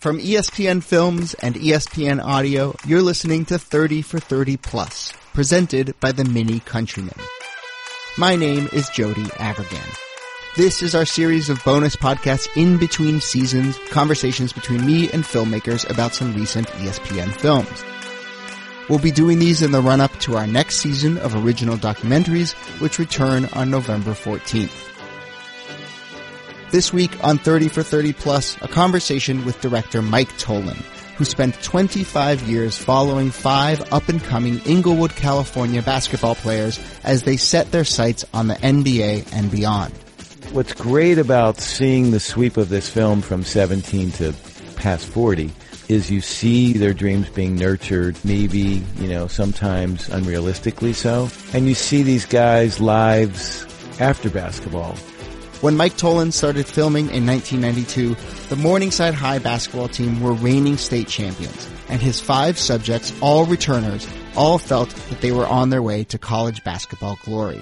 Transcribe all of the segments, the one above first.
From ESPN Films and ESPN Audio, you're listening to 30 for 30 Plus, presented by the Mini Countryman. My name is Jody Avirgan. This is our series of bonus podcasts in between seasons, conversations between me and filmmakers about some recent ESPN films. We'll be doing these in the run up to our next season of original documentaries, which return on November 14th. This week on 30 for 30 Plus, a conversation with director Mike Tollin, who spent 25 years following five up and coming Inglewood, California basketball players as they set their sights on the NBA and beyond. What's great about seeing the sweep of this film from 17 to past 40 is you see their dreams being nurtured, maybe, you know, sometimes unrealistically so. And you see these guys' lives after basketball. When Mike Tollin started filming in 1992, the Morningside High basketball team were reigning state champions, and his five subjects, all returners, all felt that they were on their way to college basketball glory.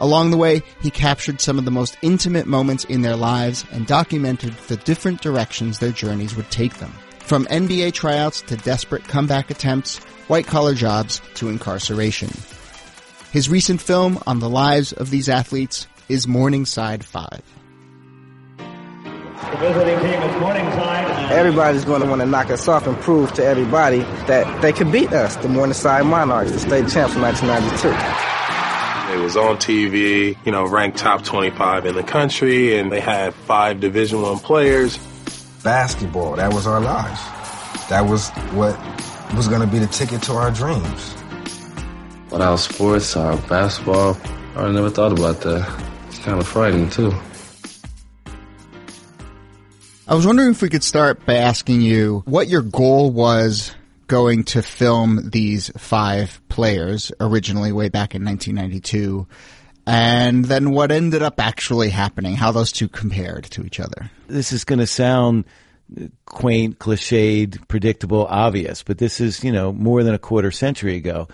Along the way, he captured some of the most intimate moments in their lives and documented the different directions their journeys would take them. From NBA tryouts to desperate comeback attempts, white collar jobs to incarceration. His recent film on the lives of these athletes is Morningside 5. The visiting team is Morningside. Everybody's going to want to knock us off and prove to everybody that they could beat us, the Morningside Monarchs, the state champs in 1992. It was on TV, you know, ranked top 25 in the country, and they had five Division One players. Basketball, that was our lives. That was what was going to be the ticket to our dreams. Without sports or basketball, I never thought about that. It's kind of frightening too. I was wondering if we could start by asking you what your goal was going to film these five players originally way back in 1992 and then what ended up actually happening, how those two compared to each other. This is going to sound quaint, cliched, predictable, obvious, but this is, you know, more than a quarter century ago.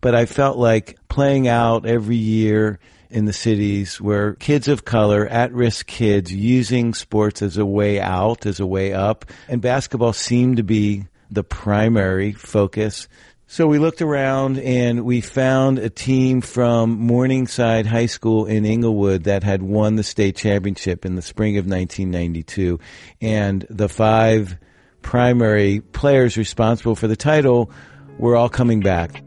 But I felt like playing out every year in the cities where kids of color, at-risk kids using sports as a way out, as a way up, and basketball seemed to be the primary focus. So we looked around and we found a team from Morningside High School in Inglewood that had won the state championship in the spring of 1992. And the five primary players responsible for the title were all coming back.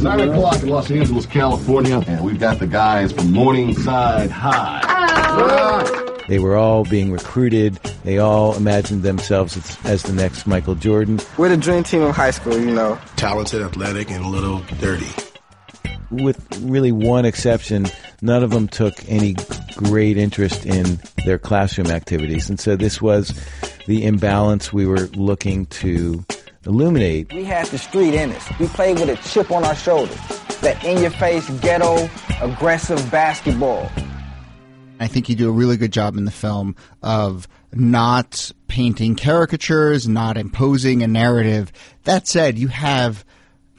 It's 9 o'clock in Los Angeles, California, and we've got the guys from Morningside High. They were all being recruited. They all imagined themselves as, as the next Michael Jordan. We're the dream team of high school, you know. Talented, athletic, and a little dirty. With really one exception, none of them took any great interest in their classroom activities. And so this was the imbalance we were looking to illuminate. We had the street in us. We played with a chip on our shoulder. That in-your-face, ghetto, aggressive basketball. I think you do a really good job in the film of not painting caricatures, not imposing a narrative. That said, you have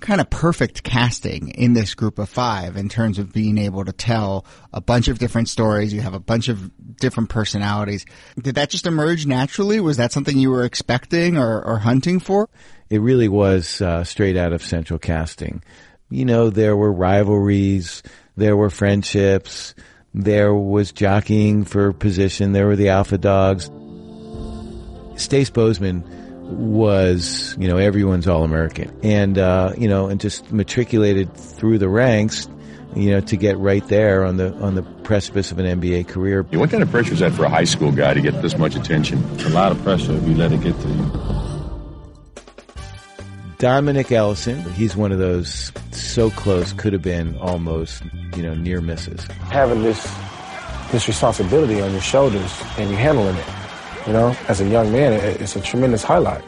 kind of perfect casting in this group of five in terms of being able to tell a bunch of different stories. You have a bunch of different personalities. Did that just emerge naturally? Was that something you were expecting or, or hunting for? It really was uh, straight out of central casting. You know, there were rivalries, there were friendships, there was jockeying for position, there were the alpha dogs. Stace Bozeman was, you know, everyone's All American. And, uh, you know, and just matriculated through the ranks, you know, to get right there on the, on the precipice of an NBA career. What kind of pressure is that for a high school guy to get this much attention? It's a lot of pressure if you let it get to you. Dominic Ellison, he's one of those so close, could have been almost, you know, near misses. Having this, this responsibility on your shoulders and you handling it, you know, as a young man, it, it's a tremendous highlight.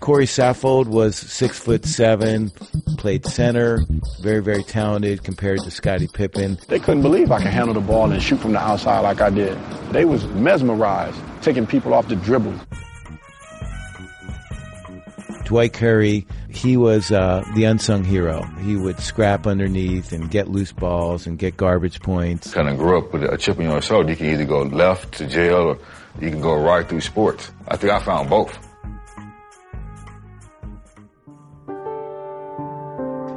Corey Saffold was six foot seven, played center, very, very talented compared to Scottie Pippen. They couldn't believe I could handle the ball and shoot from the outside like I did. They was mesmerized, taking people off the dribble. Dwight Curry, he was uh, the unsung hero. He would scrap underneath and get loose balls and get garbage points. Kind of grew up with a chip on your shoulder. You can either go left to jail or, You can go right through sports. I think I found both.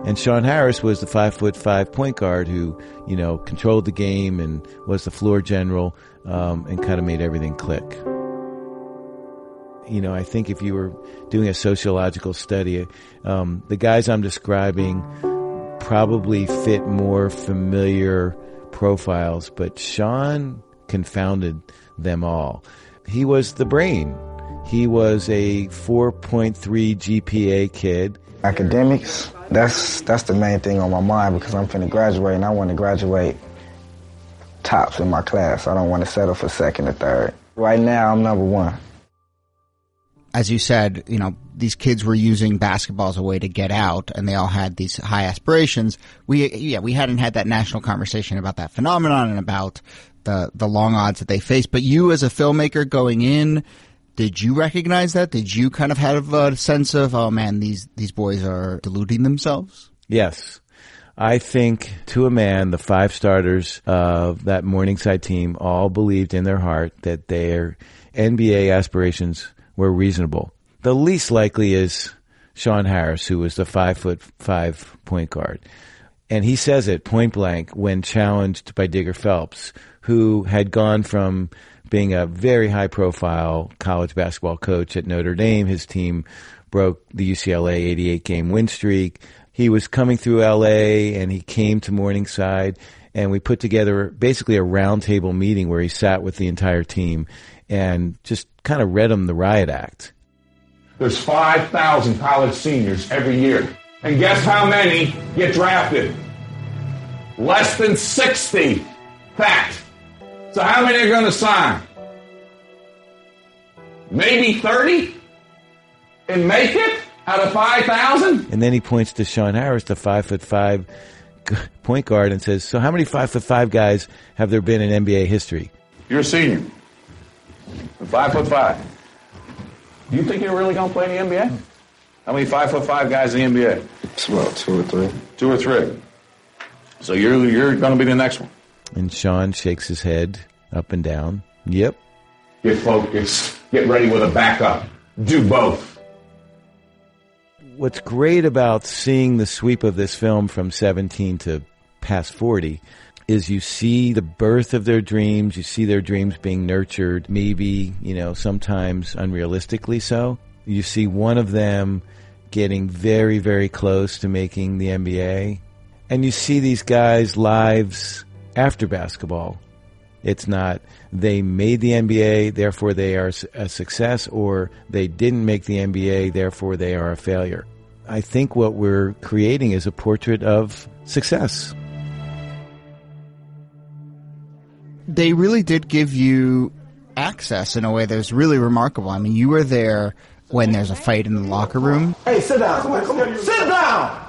And Sean Harris was the five foot five point guard who, you know, controlled the game and was the floor general um, and kind of made everything click. You know, I think if you were doing a sociological study, um, the guys I'm describing probably fit more familiar profiles, but Sean confounded them all. He was the brain. He was a 4.3 GPA kid. Academics, that's that's the main thing on my mind because I'm finna graduate and I want to graduate tops in my class. I don't want to settle for second or third. Right now, I'm number one. As you said, you know, these kids were using basketball as a way to get out and they all had these high aspirations. We, yeah, we hadn't had that national conversation about that phenomenon and about the, the long odds that they face. But you as a filmmaker going in, did you recognize that? Did you kind of have a sense of, oh man, these, these boys are deluding themselves? Yes. I think to a man, the five starters of that Morningside team all believed in their heart that their NBA aspirations were reasonable. The least likely is Sean Harris, who was the five foot five point guard. And he says it point blank when challenged by Digger Phelps, who had gone from being a very high profile college basketball coach at Notre Dame. His team broke the UCLA 88 game win streak. He was coming through LA and he came to Morningside and we put together basically a roundtable meeting where he sat with the entire team and just kind of read them the riot act. There's 5,000 college seniors every year. And guess how many get drafted? Less than 60. Fact. So how many are going to sign? Maybe 30? And make it out of 5,000? And then he points to Sean Harris, the five foot five point guard, and says, "So how many five foot five guys have there been in NBA history?" You're a senior. Five foot five. Do you think you're really going to play in the NBA? How many five foot five guys in the NBA? It's about two or three. Two or three. So you're you're going to be the next one. And Sean shakes his head up and down. Yep. Get focused. Get ready with a backup. Do both. What's great about seeing the sweep of this film from 17 to past 40 is you see the birth of their dreams, you see their dreams being nurtured, maybe, you know, sometimes unrealistically so. You see one of them getting very, very close to making the NBA. And you see these guys' lives after basketball. It's not they made the NBA, therefore they are a success, or they didn't make the NBA, therefore they are a failure. I think what we're creating is a portrait of success. They really did give you access in a way that was really remarkable. I mean, you were there when there's a fight in the locker room. Hey, sit down. Come on, come on. Sit down.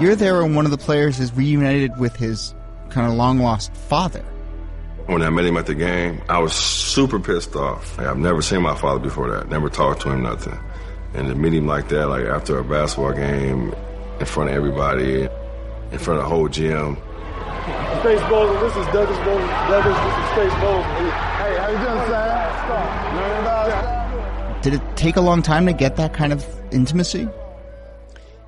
You're there when one of the players is reunited with his kind of long lost father. When I met him at the game, I was super pissed off. Like, I've never seen my father before that. Never talked to him, nothing. And to meet him like that, like after a basketball game, in front of everybody, in front of the whole gym. Space Bowling, this is Douglas Bowling. Douglas, this is Space Bowling. Hey, how you doing, Sam? Did it take a long time to get that kind of intimacy?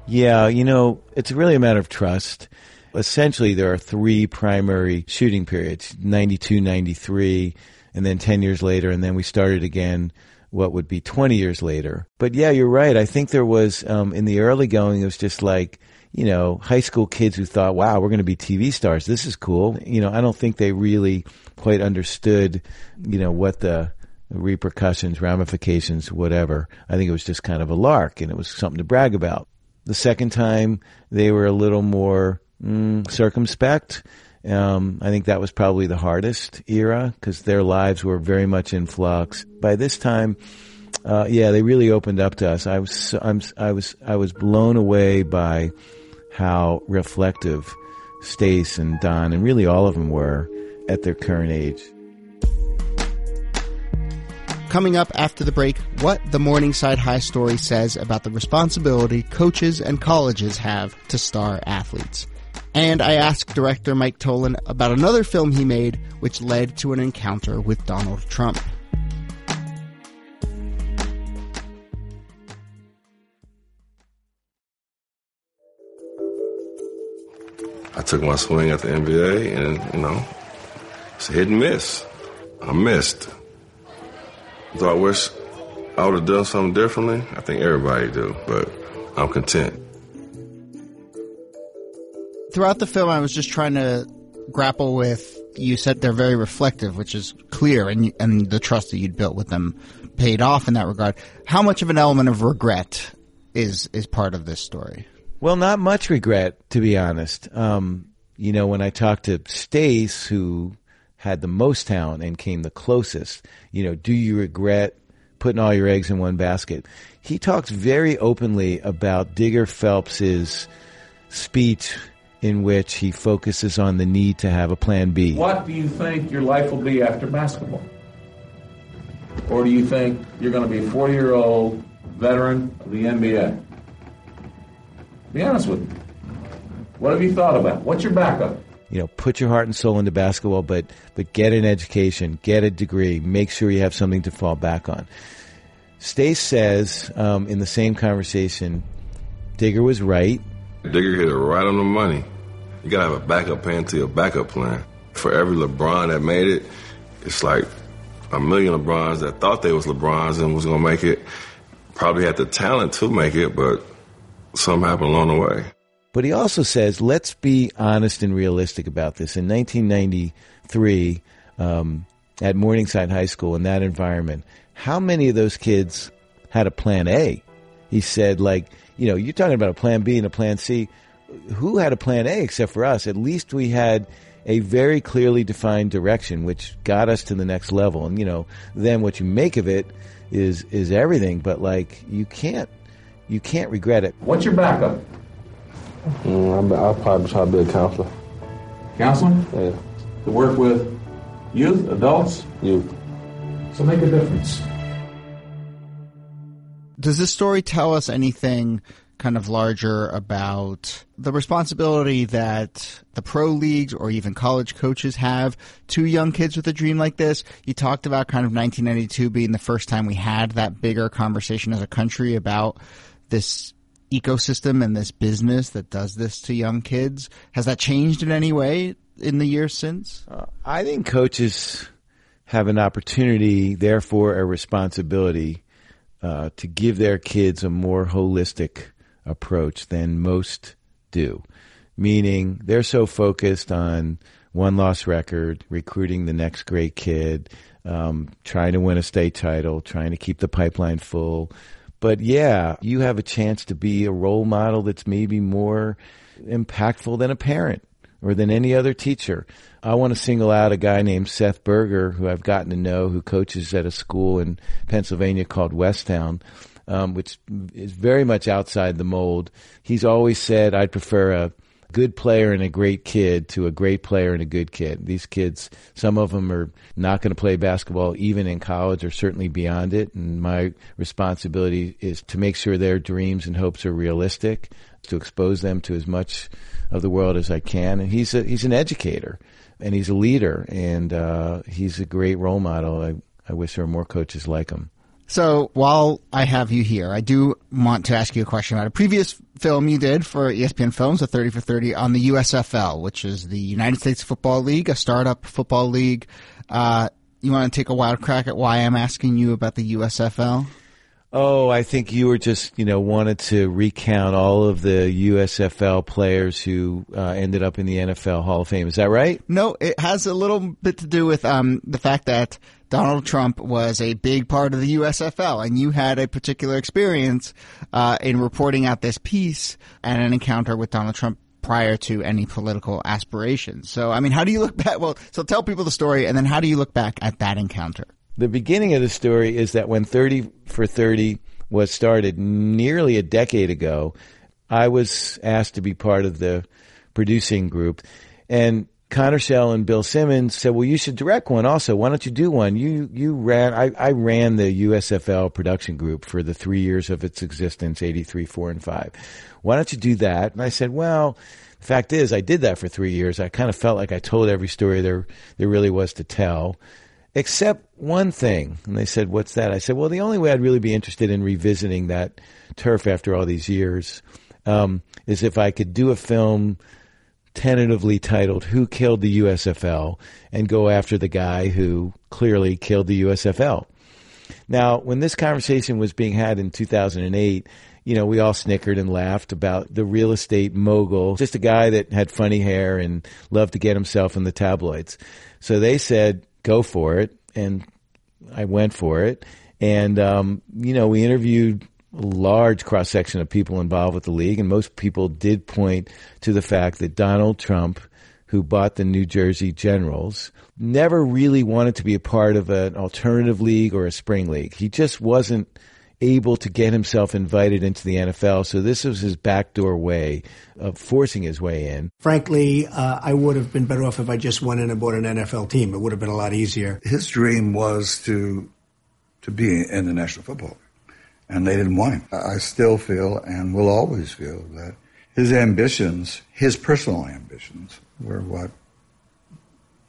Yeah, you know, it's really a matter of trust. Essentially, there are three primary shooting periods 92, 93, and then 10 years later, and then we started again what would be 20 years later. But yeah, you're right. I think there was, um, in the early going, it was just like, you know, high school kids who thought, wow, we're going to be TV stars. This is cool. You know, I don't think they really quite understood, you know, what the repercussions, ramifications, whatever. I think it was just kind of a lark and it was something to brag about. The second time, they were a little more mm, circumspect. Um, I think that was probably the hardest era because their lives were very much in flux. By this time, uh, yeah, they really opened up to us. I was, I'm, I was, I was blown away by how reflective Stace and Don and really all of them were at their current age. Coming up after the break, what the Morningside High story says about the responsibility coaches and colleges have to star athletes. And I asked director Mike Tollin about another film he made which led to an encounter with Donald Trump. I took my swing at the NBA, and you know, it's a hit and miss. I missed. Do I wish I would have done something differently? I think everybody do, but I'm content. Throughout the film, I was just trying to grapple with. You said they're very reflective, which is clear, and and the trust that you'd built with them paid off in that regard. How much of an element of regret is is part of this story? Well, not much regret, to be honest. Um, you know, when I talked to Stace, who had the most talent and came the closest, you know, do you regret putting all your eggs in one basket? He talks very openly about Digger Phelps's speech in which he focuses on the need to have a plan B. What do you think your life will be after basketball? Or do you think you're going to be a 40 year old veteran of the NBA? Be honest with me. What have you thought about? What's your backup? You know, put your heart and soul into basketball, but but get an education, get a degree, make sure you have something to fall back on. Stace says um, in the same conversation, Digger was right. Digger hit it right on the money. You gotta have a backup plan to your backup plan. For every LeBron that made it, it's like a million LeBrons that thought they was LeBrons and was gonna make it. Probably had the talent to make it, but something happened along the way. But he also says, let's be honest and realistic about this. In 1993, um, at Morningside High School, in that environment, how many of those kids had a plan A? He said, like, you know, you're talking about a plan B and a plan C. Who had a plan A except for us? At least we had a very clearly defined direction, which got us to the next level. And, you know, then what you make of it is, is everything. But like, you can't, you can't regret it. What's your backup? Mm, I'll, I'll probably try to be a counselor. Counselor? Yeah. To work with youth, adults? Youth. So make a difference. Does this story tell us anything kind of larger about the responsibility that the pro leagues or even college coaches have to young kids with a dream like this? You talked about kind of 1992 being the first time we had that bigger conversation as a country about this ecosystem and this business that does this to young kids. Has that changed in any way in the years since? Uh, I think coaches have an opportunity, therefore a responsibility, uh, to give their kids a more holistic approach than most do. Meaning they're so focused on one loss record, recruiting the next great kid, um, trying to win a state title, trying to keep the pipeline full. But yeah, you have a chance to be a role model that's maybe more impactful than a parent or than any other teacher. I want to single out a guy named Seth Berger, who I've gotten to know, who coaches at a school in Pennsylvania called Westtown, um, which is very much outside the mold. He's always said, I'd prefer a good player and a great kid to a great player and a good kid. These kids, some of them are not going to play basketball even in college or certainly beyond it. And my responsibility is to make sure their dreams and hopes are realistic, to expose them to as much of the world as I can. And he's a, he's an educator and he's a leader and uh, he's a great role model. I, I wish there were more coaches like him. So while I have you here, I do want to ask you a question about a previous film you did for ESPN Films, a 30 for 30 on the USFL, which is the United States Football League, a startup football league. Uh, you want to take a wild crack at why I'm asking you about the USFL? Oh, I think you were just, you know, wanted to recount all of the USFL players who uh, ended up in the NFL Hall of Fame. Is that right? No, it has a little bit to do with um, the fact that Donald Trump was a big part of the USFL, and you had a particular experience uh, in reporting out this piece and an encounter with Donald Trump prior to any political aspirations. So, I mean, how do you look back? Well, so tell people the story, and then how do you look back at that encounter? The beginning of the story is that when 30 for 30 was started nearly a decade ago, I was asked to be part of the producing group. And Connor Schell and Bill Simmons said, "Well, you should direct one also. Why don't you do one? You you ran. I, I ran the USFL production group for the three years of its existence, eighty three, four, and five. Why don't you do that?" And I said, "Well." The fact is, I did that for three years. I kind of felt like I told every story there there really was to tell, except one thing. And they said, "What's that?" I said, "Well, the only way I'd really be interested in revisiting that turf after all these years um, is if I could do a film." tentatively titled Who Killed the USFL and go after the guy who clearly killed the USFL. Now, when this conversation was being had in 2008, you know, we all snickered and laughed about the real estate mogul, just a guy that had funny hair and loved to get himself in the tabloids. So they said, go for it. And I went for it. And, um, you know, we interviewed a large cross section of people involved with the league, and most people did point to the fact that Donald Trump, who bought the New Jersey Generals, never really wanted to be a part of an alternative league or a spring league. He just wasn't able to get himself invited into the NFL. So this was his backdoor way of forcing his way in. Frankly, uh, I would have been better off if I just went in and bought an NFL team. It would have been a lot easier. His dream was to to be in the National Football League, and they didn't want him. I still feel and will always feel that his ambitions, his personal ambitions, were what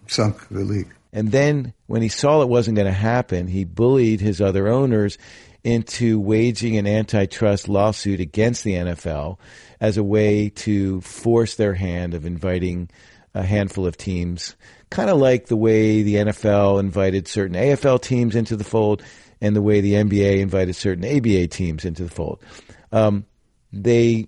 sunk the league. And then when he saw it wasn't going to happen, he bullied his other owners into waging an antitrust lawsuit against the NFL as a way to force their hand of inviting a handful of teams, kind of like the way the NFL invited certain AFL teams into the fold and the way the NBA invited certain ABA teams into the fold. Um, they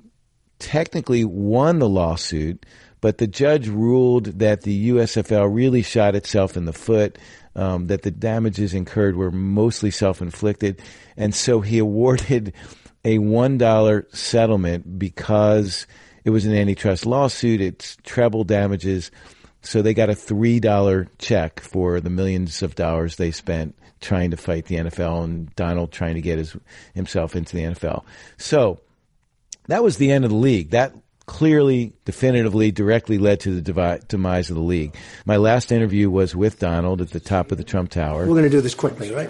technically won the lawsuit, but the judge ruled that the USFL really shot itself in the foot, um, that the damages incurred were mostly self inflicted. And so he awarded a $1 settlement because it was an antitrust lawsuit. It's treble damages. So they got a $3 check for the millions of dollars they spent trying to fight the NFL and Donald trying to get his, himself into the NFL. So that was the end of the league. That clearly, definitively, directly led to the demise of the league. My last interview was with Donald at the top of the Trump Tower. We're going to do this quickly, right?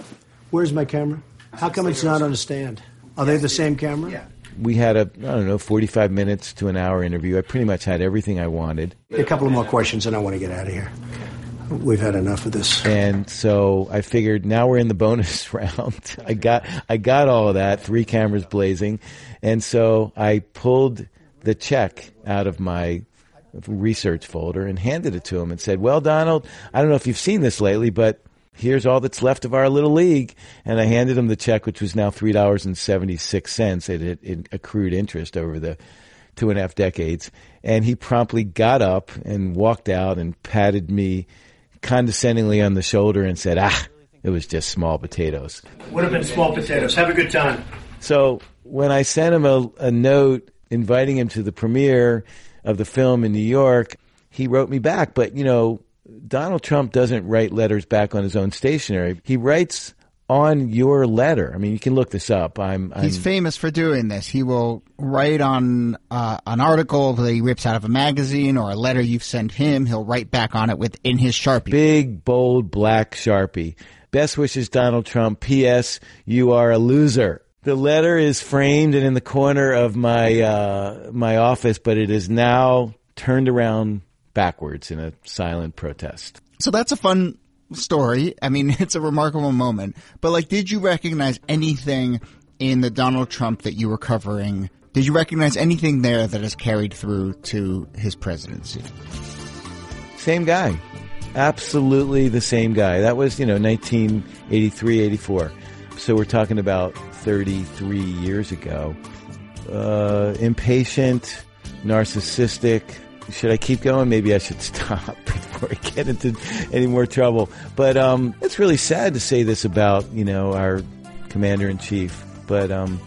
Where's my camera? How come it's not on a stand? Are they the same camera? Yeah. We had a, I don't know, 45 minutes to an hour interview. I pretty much had everything I wanted. A couple of more questions and I want to get out of here. We've had enough of this. And so I figured now we're in the bonus round. I got I got all of that, three cameras blazing. And so I pulled the check out of my research folder and handed it to him and said, "Well, Donald, I don't know if you've seen this lately, but here's all that's left of our little league." And I handed him the check, which was now three dollars and seventy six cents. It, it, it accrued interest over the two and a half decades. And he promptly got up and walked out and patted me condescendingly on the shoulder and said, "Ah, it was just small potatoes." Would have been small potatoes. Have a good time. So when I sent him a, a note inviting him to the premiere of the film in New York, he wrote me back. But you know, Donald Trump doesn't write letters back on his own stationery. He writes on your letter. I mean, you can look this up. I'm, I'm He's famous for doing this. He will write on uh, an article that he rips out of a magazine or a letter you've sent him. He'll write back on it with in his sharpie. Big, bold, black sharpie. Best wishes, Donald Trump. P.S. You are a loser. The letter is framed and in the corner of my uh, my office, but it is now turned around backwards in a silent protest. So that's a fun story. I mean, it's a remarkable moment. But like, did you recognize anything in the Donald Trump that you were covering? Did you recognize anything there that has carried through to his presidency? Same guy. Absolutely the same guy. That was, you know, 1983, 84. So we're talking about 33 years ago. Uh, impatient, narcissistic, should I keep going? Maybe I should stop before I get into any more trouble. But um, it's really sad to say this about you know our commander in chief, but um,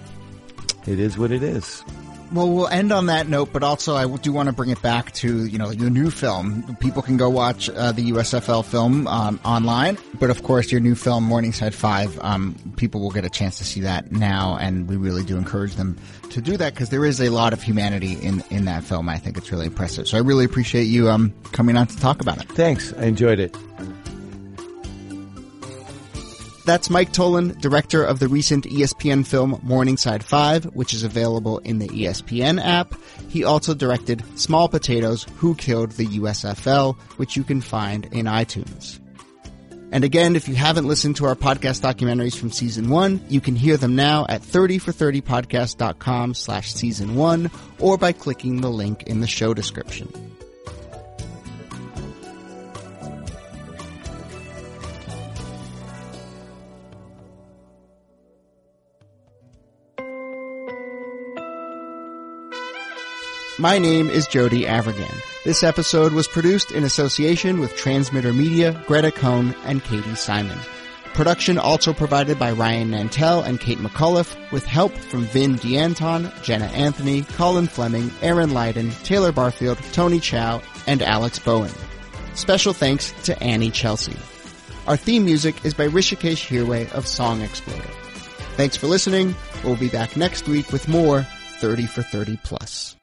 it is what it is. Well, we'll end on that note, but also I do want to bring it back to you know your new film. People can go watch uh, the USFL film um, online, but of course your new film Morningside Five. Um, people will get a chance to see that now, and we really do encourage them to do that because there is a lot of humanity in in that film. I think it's really impressive. So I really appreciate you um, coming on to talk about it. Thanks, I enjoyed it. That's Mike Tollin, director of the recent ESPN film Morningside 5, which is available in the ESPN app. He also directed Small Potatoes, Who Killed the USFL, which you can find in iTunes. And again, if you haven't listened to our podcast documentaries from season one, you can hear them now at 30for30podcast.com slash season one or by clicking the link in the show description. My name is Jody Avirgan. This episode was produced in association with Transmitter Media, Greta Cohn, and Katie Simon. Production also provided by Ryan Nantel and Kate McCullough, with help from Vin D'Anton, Jenna Anthony, Colin Fleming, Aaron Leiden, Taylor Barfield, Tony Chow, and Alex Bowen. Special thanks to Annie Chelsea. Our theme music is by Hrishikesh Hirway of Song Exploder. Thanks for listening. We'll be back next week with more 30 for 30 plus.